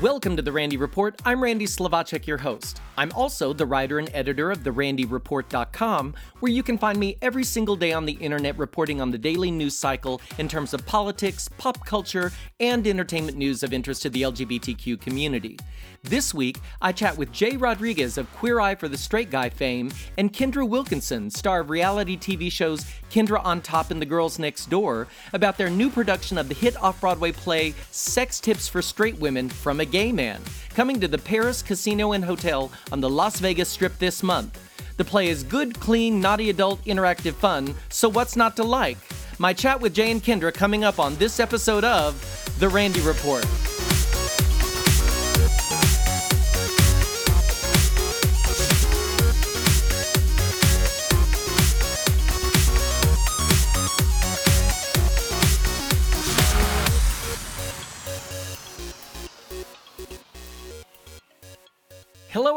Welcome to the Randy Report. I'm Randy Slovacek, your host. I'm also the writer and editor of therandyreport.com, where you can find me every single day on the internet reporting on the daily news cycle in terms of politics, pop culture, and entertainment news of interest to the LGBTQ community. This week, I chat with Jai Rodriguez of Queer Eye for the Straight Guy fame and Kendra Wilkinson, star of reality TV shows Kendra on Top and The Girls Next Door, about their new production of the hit off Broadway play Sex Tips for Straight Women from a Gay Man, coming to the Paris Casino and Hotel on the Las Vegas Strip this month. The play is good, clean, naughty adult interactive fun, so what's not to like? My chat with Jai and Kendra coming up on this episode of The Randy Report.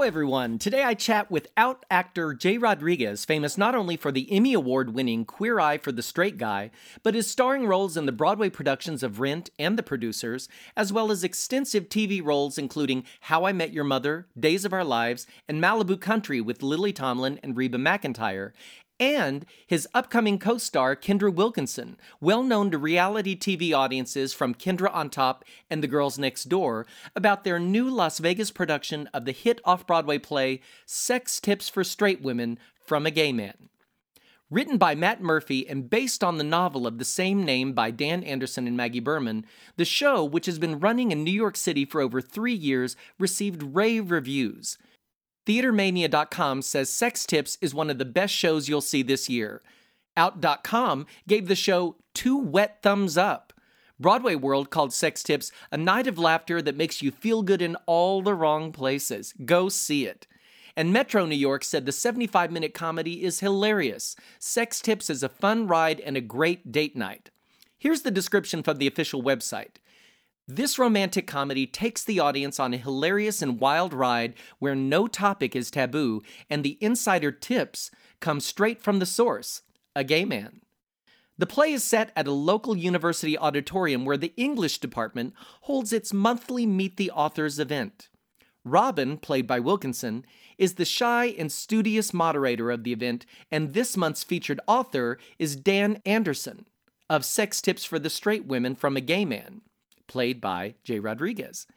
Everyone. Today I chat with out actor Jai Rodriguez, famous not only for the Emmy Award winning Queer Eye for the Straight Guy, but his starring roles in the Broadway productions of Rent and The Producers, as well as extensive TV roles including How I Met Your Mother, Days of Our Lives, and Malibu Country with Lily Tomlin and Reba McEntire, and his upcoming co star, Kendra Wilkinson, well known to reality TV audiences from Kendra on Top and The Girls Next Door, about their new Las Vegas production of the hit off Broadway play Sex Tips for Straight Women from a Gay Man. Written by Matt Murphy and based on the novel of the same name by Dan Anderson and Maggie Berman, the show, which has been running in New York City for over three years, received rave reviews. Theatermania.com says Sex Tips is one of the best shows you'll see this year. Out.com gave the show two wet thumbs up. Broadway World called Sex Tips a night of laughter that makes you feel good in all the wrong places. Go see it. And Metro New York said the 75 minute comedy is hilarious. Sex Tips is a fun ride and a great date night. Here's the description from the official website. This romantic comedy takes the audience on a hilarious and wild ride where no topic is taboo and the insider tips come straight from the source a gay man. The play is set at a local university auditorium where the English department holds its monthly Meet the Authors event. Robin, played by Wilkinson, is the shy and studious moderator of the event, and this month's featured author is Dan Anderson of Sex Tips for the Straight Women from a Gay Man played by Jai Rodriguez.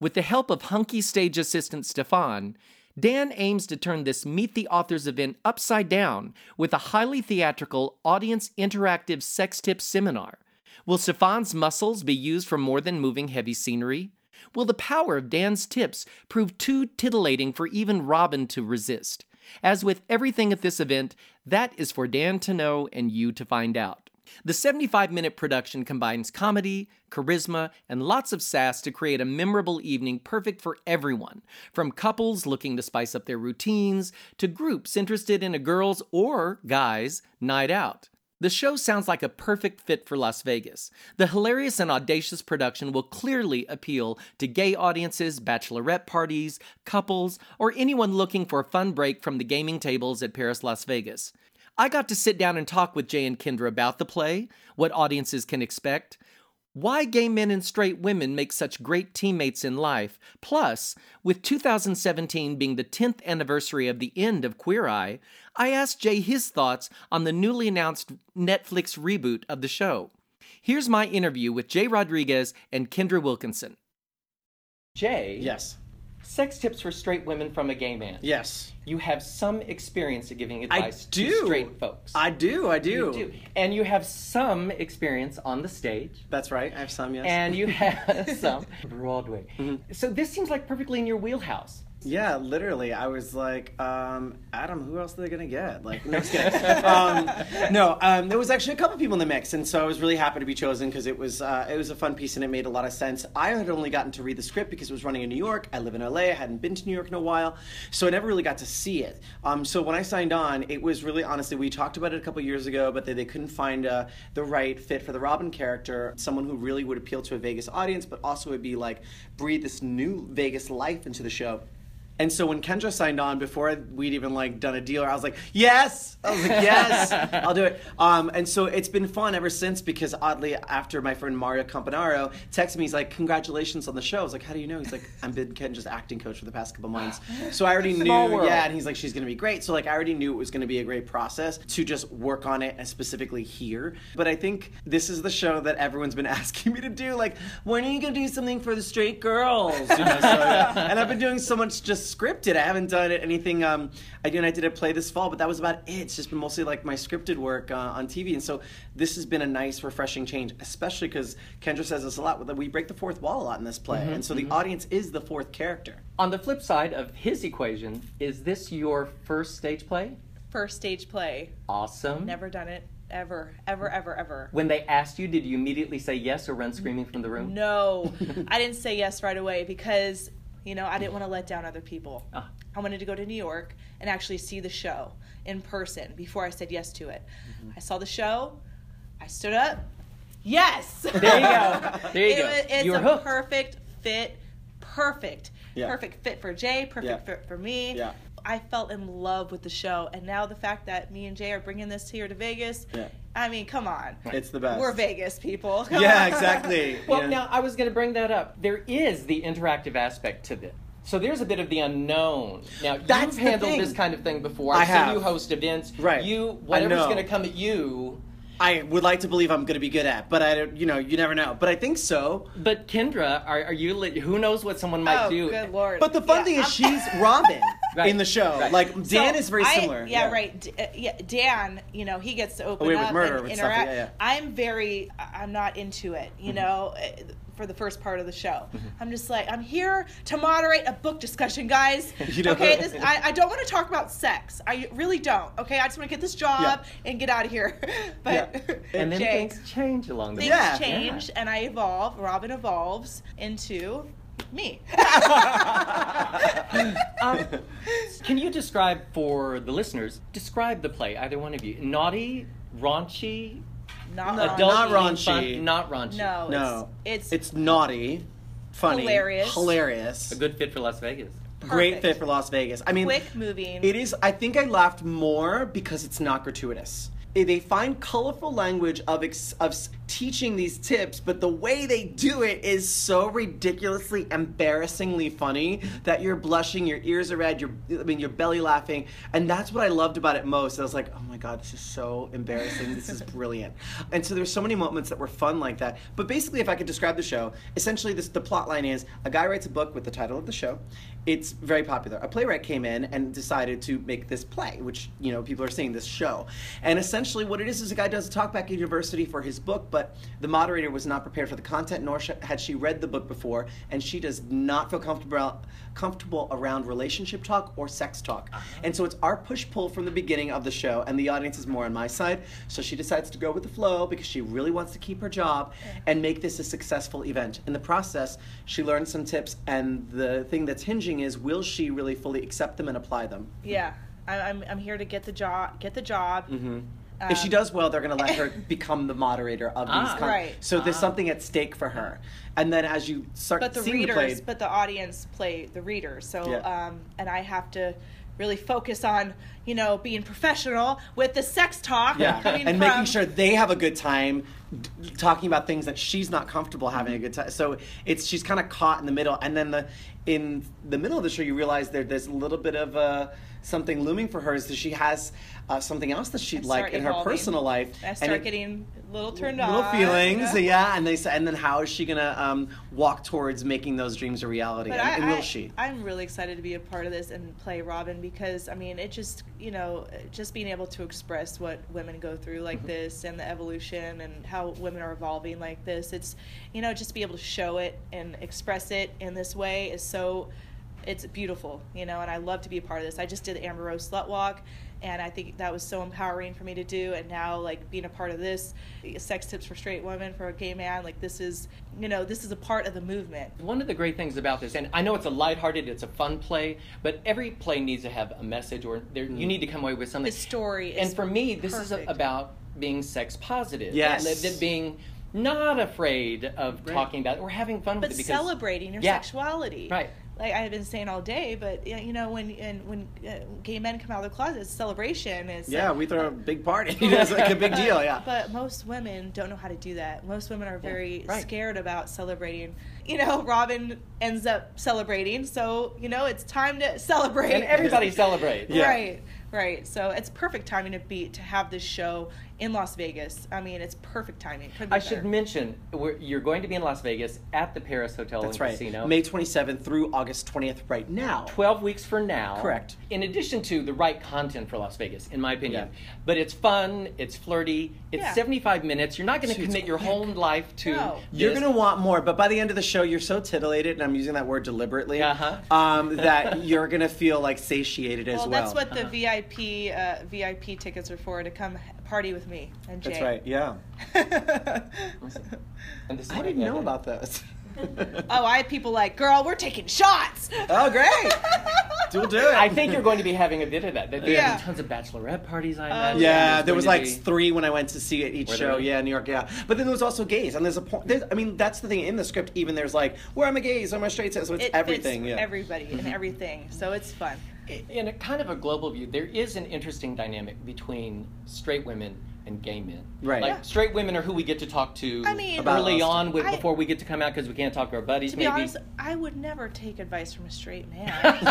With the help of hunky stage assistant Stefan, Dan aims to turn this Meet the Authors event upside down with a highly theatrical, audience interactive sex tips seminar. Will Stefan's muscles be used for more than moving heavy scenery? Will the power of Dan's tips prove too titillating for even Robin to resist? As with everything at this event, that is for Dan to know and you to find out. The 75 minute production combines comedy, charisma, and lots of sass to create a memorable evening perfect for everyone, from couples looking to spice up their routines to groups interested in a girls' or guys' night out. The show sounds like a perfect fit for Las Vegas. The hilarious and audacious production will clearly appeal to gay audiences, bachelorette parties, couples, or anyone looking for a fun break from the gaming tables at Paris Las Vegas. I got to sit down and talk with Jai and Kendra about the play, what audiences can expect, why gay men and straight women make such great teammates in life. Plus, with 2017 being the 10th anniversary of the end of Queer Eye, I asked Jai his thoughts on the newly announced Netflix reboot of the show. Here's my interview with Jai Rodriguez and Kendra Wilkinson. Jai? Yes. Sex tips for straight women from a gay man. Yes. You have some experience of giving advice do. to straight folks. I do. I do. You do. And you have some experience on the stage. That's right. I have some. Yes. And you have some Broadway. Mm-hmm. So this seems like perfectly in your wheelhouse. Yeah, literally. I was like, um, Adam, who else are they gonna get? Like, no, um, no, um, there was actually a couple people in the mix, and so I was really happy to be chosen because it was uh, it was a fun piece and it made a lot of sense. I had only gotten to read the script because it was running in New York. I live in LA. I hadn't been to New York in a while, so I never really got to see it. Um, so when I signed on, it was really honestly we talked about it a couple years ago, but they, they couldn't find uh, the right fit for the Robin character, someone who really would appeal to a Vegas audience, but also would be like breathe this new Vegas life into the show. And so when Kendra signed on, before we'd even like done a deal, I was like, yes, I was like, yes, I'll do it. Um, and so it's been fun ever since because oddly, after my friend Mario Campanaro texted me, he's like, congratulations on the show. I was like, how do you know? He's like, I've been Kendra's acting coach for the past couple months. So I already Small knew, world. yeah. And he's like, she's going to be great. So like, I already knew it was going to be a great process to just work on it and specifically here. But I think this is the show that everyone's been asking me to do. Like, when are you going to do something for the straight girls? You know, so, and I've been doing so much just scripted. I haven't done anything. Um, I did. I did a play this fall, but that was about it. It's just been mostly like my scripted work uh, on TV, and so this has been a nice, refreshing change. Especially because Kendra says this a lot. that We break the fourth wall a lot in this play, and so the audience is the fourth character. On the flip side of his equation, is this your first stage play? First stage play. Awesome. Never done it. Ever. Ever, ever, ever. When they asked you, did you immediately say yes or run screaming from the room? No. I didn't say yes right away because, you know, I didn't want to let down other people. Ah. I wanted to go to New York and actually see the show in person before I said yes to it. Mm-hmm. I saw the show. I stood up. Yes. There you go. There you It go. it's you were a hooked. perfect fit. Perfect. Yeah. Perfect fit for Jai. Perfect Yeah. fit for me. Yeah. I felt in love with the show, and now the fact that me and Jai are bringing this here to Vegas. Yeah. I mean, come on. It's the best. We're Vegas people. Come Yeah, on. exactly. Well, Yeah. now I was going to bring that up. There is the interactive aspect to this. So there's a bit of the unknown. Now That's you've handled thing. this kind of thing before. I I've seen have. you host events. Right. You whatever's going to come at you. I would like to believe I'm going to be good at, but I don't. You know, you never know. But I think so. But Kendra, are, are you? Who knows what someone might Oh, do? good lord. But the fun Yeah, thing is, I'm- she's Robin Right. in the show. Right. Like Dan So is very I- similar. Yeah, right. D- uh, yeah, Dan, you know, he gets to open Away with up murder and and stuff, interact. yeah, yeah. I'm very, I- I'm not into it, you know, uh, for the first part of the show. Mm-hmm. I'm just like, I'm here to moderate a book discussion, guys. You know- okay, this, I, I don't want to talk about sex. I really don't. Okay, I just want to get this job and get out of here. but Yeah. and then Jai, things change along the things way. Yeah. change, and I evolve. Robin evolves into me. Um, can you describe for the listeners? Describe the play, either one of you. Naughty, raunchy, not No, raunchy. not raunchy. fun- not raunchy. No, no, it's, it's it's naughty, funny, Hilarious. hilarious, A good fit for Las Vegas. great fit for Las Vegas. I mean, quick moving. It is. I think I laughed more because it's not gratuitous. They find colorful language of ex, of teaching these tips, but the way they do it is so ridiculously, embarrassingly funny that you're blushing, your ears are red, you're I mean, you're belly laughing, and that's what I loved about it most. I was like, oh my god, this is so embarrassing. This is brilliant. And so there's so many moments that were fun like that. But basically, if I could describe the show, essentially, this the plot line is a guy writes a book with the title of the show. It's very popular. A playwright came in and decided to make this play, which you know people are seeing this show. And essentially, what it is is a guy does a talkback at university for his book, but the moderator was not prepared for the content, nor had she read the book before, and she does not feel comfortable comfortable around relationship talk or sex talk. Uh-huh. And so it's our push pull from the beginning of the show, and the audience is more on my side. So she decides to go with the flow because she really wants to keep her job and make this a successful event. In the process, she learns some tips, and the thing that's hinging is will she really fully accept them and apply them? yeah, I, I'm I'm here to get the job. Get the job. Mm-hmm. if she Um, does well, they're going to let her become the moderator of these. Ah. con- Right. So there's Ah. something at stake for her, and then as you start But the readers, the play, but the audience play the reader. So, Yeah. um, and I have to really focus on you know being professional with the sex talk. Yeah, and from, making sure they have a good time d- talking about things that she's not comfortable having a good time. So it's she's kind of caught in the middle, and then the in the middle of the show you realize there there's a little bit of uh, something looming for her is that she has uh, something else that she'd like in her personal life. I and start it- getting a little turned off, little on. feelings, you know? yeah, and they say, and then how is she gonna um, walk towards making those dreams a reality? But and, I, and will I, she? I'm really excited to be a part of this and play Robin because I mean it just you know just being able to express what women go through like Mm-hmm. this and the evolution and how women are evolving like this. It's you know just be able to show it and express it in this way is so it's beautiful you know and I love to be a part of this. I just did the Amber Rose Slut Walk. And I think that was so empowering for me to do. And now, like being a part of this, sex tips for straight women, for a gay man, like this is, you know, this is a part of the movement. One of the great things about this, and I know it's a lighthearted, it's a fun play, but every play needs to have a message, or there, you mm. need to come away with something. The story is and for me, this is about being sex positive. Yes. lived that being not afraid of Right. talking about it or having fun but with it. Because, celebrating your Yeah. sexuality Right. like I've been saying all day, but you know when and when uh, gay men come out of the closet, it's a celebration. It's Yeah, uh, we throw a big party. it's like a big but- deal. Yeah. But most women don't know how to do that. Most women are very right. scared about celebrating. You know, Robin ends up celebrating, so you know it's time to celebrate. And everybody celebrates. Yeah. Right, right. So it's perfect timing to be to have this show in Las Vegas. I mean, it's perfect timing. Couldn't be I should mention we're, you're going to be in Las Vegas at the Paris Hotel That's and right. Casino. May 27th through August 20th right now. 12 weeks for now. Correct. In addition to the right content for Las Vegas, in my opinion. Yeah. But it's fun, it's flirty, it's Yeah. 75 minutes. You're not going to Dude, it's commit your whole life to. No. You're gonna want more, but by the end of the show, you're so titillated, and I'm using that word deliberately, Uh-huh. um, that you're gonna feel like satiated as Well, well. that's what the Uh-huh. VIP uh, VIP tickets are for to come party with me and Jai. That's right. Yeah. And this is I what didn't know about those. oh, I have people like, girl, we're taking shots. Oh, great. We'll do it. I think you're going to be having a bit of that. There's gonna Yeah. tons of bachelorette parties, I Oh, imagine. Yeah, there was like be- three when I went to see it each Were show. really? Yeah, New York. Yeah, but then there was also gays, and there's a point. There's, I mean, that's the thing in the script. Even there's like, where am I gays? I'm a straight? So it's It everything. fits Yeah. everybody and everything, so it's fun. In a kind of a global view, there is an interesting dynamic between straight women and gay men. Right. Like Yeah. straight women are who we get to talk to I mean- early us. on with, I- before we get to come out because we can't talk to our buddies. To be maybe. honest, I would never take advice from a straight man.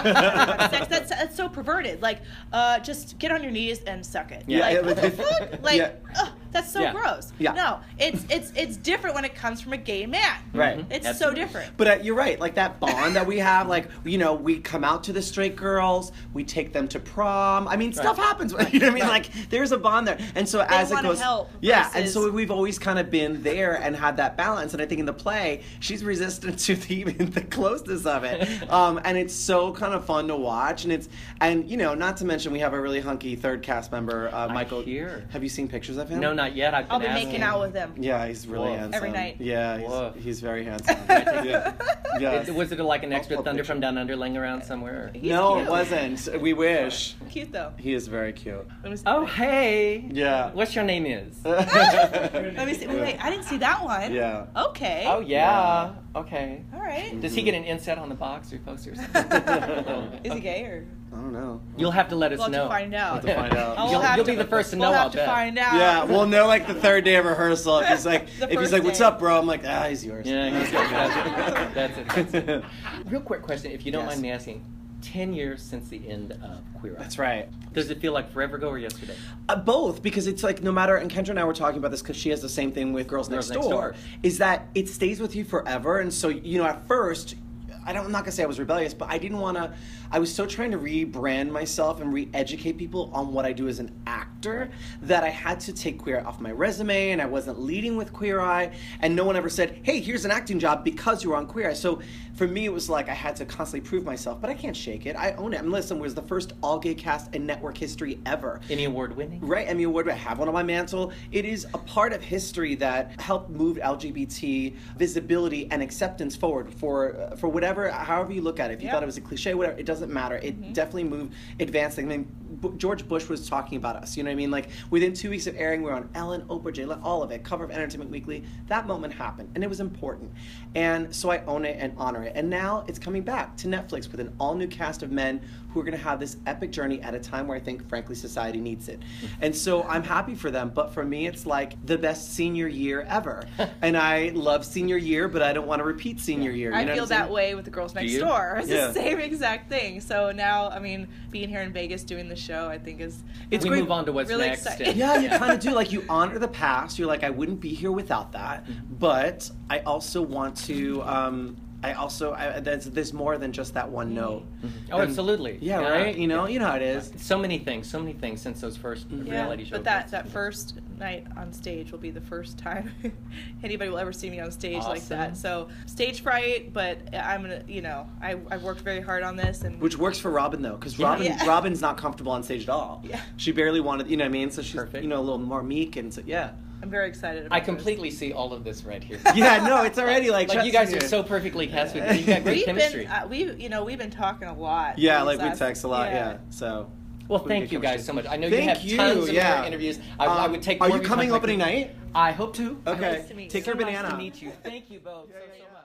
sex. That's, that's so perverted. Like, uh, just get on your knees and suck it. Yeah. Like, Yeah, what the fuck? Like, Yeah. ugh, that's so Yeah. gross. Yeah. No, it's it's it's different when it comes from a gay man. Right. It's Absolutely. so different. But uh, you're right, like that bond that we have, like you know, we come out to the straight girls, we take them to prom. I mean, stuff Right. happens. You know what I mean? Like there's a bond there, and so as it goes, help yeah, and so we've always kind of been there and had that balance. And I think in the play, she's resistant to the, even the closeness of it, um, and it's so kind of fun to watch. And it's and you know, not to mention we have a really hunky third cast member, uh, I Michael. hear. Have you seen pictures of him? no, not yet. I've been I'll be asking. making out with him. Yeah, he's really Whoa. handsome Every night. Yeah, Whoa. he's, he's very handsome. yeah. Yes. It- was it like an extra I'll Thunder picture. from Down Under laying around somewhere? He's no, cute. it wasn't. We wish. Cute though. He is very cute. Let me see. Oh, hey. Yeah. What's your name is? Let me see. Wait, wait, I didn't see that one. Yeah. Okay. Oh, yeah. Okay. All right. Does he get an inset on the box or poster or something? Is he gay or? I don't know. You'll have to let us We'll have know. to find out. We'll have to find out. Oh, You'll, we'll have you'll to- be the first to we'll know. have I'll to bet. find out. Yeah, we'll know like the third day of rehearsal. If he's like, The if he's first like, "What's day. up, bro?" I'm like, "Ah, he's yours." Yeah, he's good. That's it. That's it. That's it. Real quick question, if you don't Yes. mind me asking. Ten years since the end of Queer Eye. That's right. Does it feel like forever ago or yesterday? Uh, both, because it's like no matter, and Kendra and I were talking about this because she has the same thing with Girls, Girls Next, Next Door, Door. is that it stays with you forever. And so, you know, at first, I don't, I'm not gonna say I was rebellious, but I didn't want to. I was so trying to rebrand myself and re-educate people on what I do as an actor that I had to take Queer Eye off my resume, and I wasn't leading with Queer Eye, and no one ever said, "Hey, here's an acting job because you were on Queer Eye." So for me, it was like I had to constantly prove myself, but I can't shake it. I own it. And listen, was the first all-gay cast in network history ever. Any award winning? Right, Emmy Award. I have one on my mantle. It is a part of history that helped move LGBT visibility and acceptance forward for uh, for whatever, however you look at it. If you Yeah. thought it was a cliche, whatever, it doesn't matter. It Mm-hmm. definitely moved, advanced. I mean, George Bush was talking about us. You know what I mean? Like within two weeks of airing, we were on Ellen, Oprah, Jay, all of it, cover of Entertainment Weekly. That moment happened, and it was important. And so I own it and honor it. And now it's coming back to Netflix with an all new cast of men who are going to have this epic journey at a time where I think, frankly, society needs it. And so I'm happy for them. But for me, it's like the best senior year ever. and I love senior year, but I don't want to repeat senior year. You I know feel that way with the girls next door. It's Yeah. the same exact thing. So now, I mean, being here in Vegas doing the show, I think is It's we great. move on to what's Really next. and- Yeah, you kind of do. Like you honor the past. You're like, I wouldn't be here without that. But I also want to. Um, I also I, there's, there's more than just that one note. Oh, And- absolutely. Yeah, right. You know, you know how it is. So many things, so many things since those 1st Mm-hmm. yeah. reality shows. But that that first night on stage will be the first time anybody will ever see me on stage like that. So stage fright, but I'm gonna, you know, I I've worked very hard on this and Which works for Robin though, because Robin Yeah. Robin's not comfortable on stage at all. Yeah. She barely wanted, you know what I mean. So she's Perfect. you know a little more meek and so yeah. I'm very excited. About it. I this. completely see all of this right here. Yeah, no, it's already like Like you guys me. are so perfectly cast with you've got great We've chemistry. been, uh, we, you know, we've been talking a lot. Yeah, like we last- text a lot. Yeah, so. well, we thank get you guys chemistry. so much. I know Thank you have you, tons of yeah. more interviews. I, I Um, would take. Are more you of your coming contact- opening night? I hope to. Okay. Nice to meet Take you. care, So nice banana. to meet you. Thank you both so, so much.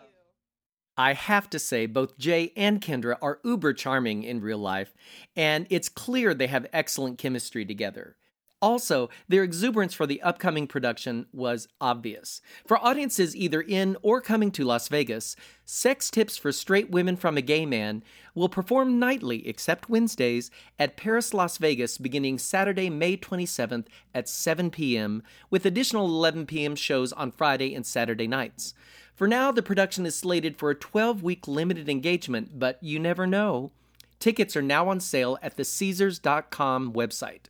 I have to say, both Jai and Kendra are uber charming in real life, and it's clear they have excellent chemistry together. Also, their exuberance for the upcoming production was obvious. For audiences either in or coming to Las Vegas, Sex Tips for Straight Women from a Gay Man will perform nightly, except Wednesdays, at Paris, Las Vegas beginning Saturday, May 27th at 7 p.m., with additional 11 p.m. shows on Friday and Saturday nights. For now, the production is slated for a 12 week limited engagement, but you never know. Tickets are now on sale at the Caesars.com website.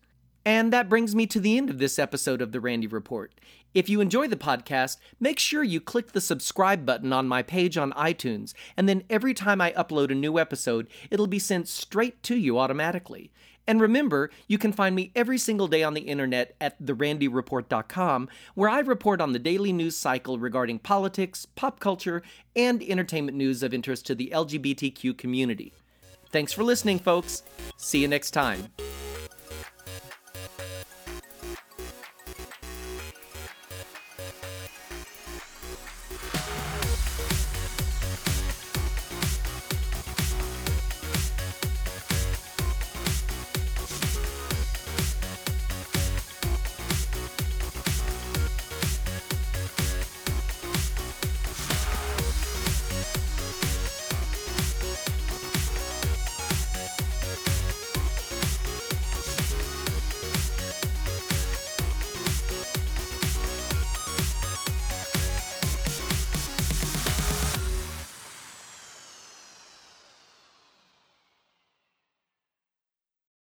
And that brings me to the end of this episode of The Randy Report. If you enjoy the podcast, make sure you click the subscribe button on my page on iTunes, and then every time I upload a new episode, it'll be sent straight to you automatically. And remember, you can find me every single day on the internet at therandyreport.com, where I report on the daily news cycle regarding politics, pop culture, and entertainment news of interest to the LGBTQ community. Thanks for listening, folks. See you next time.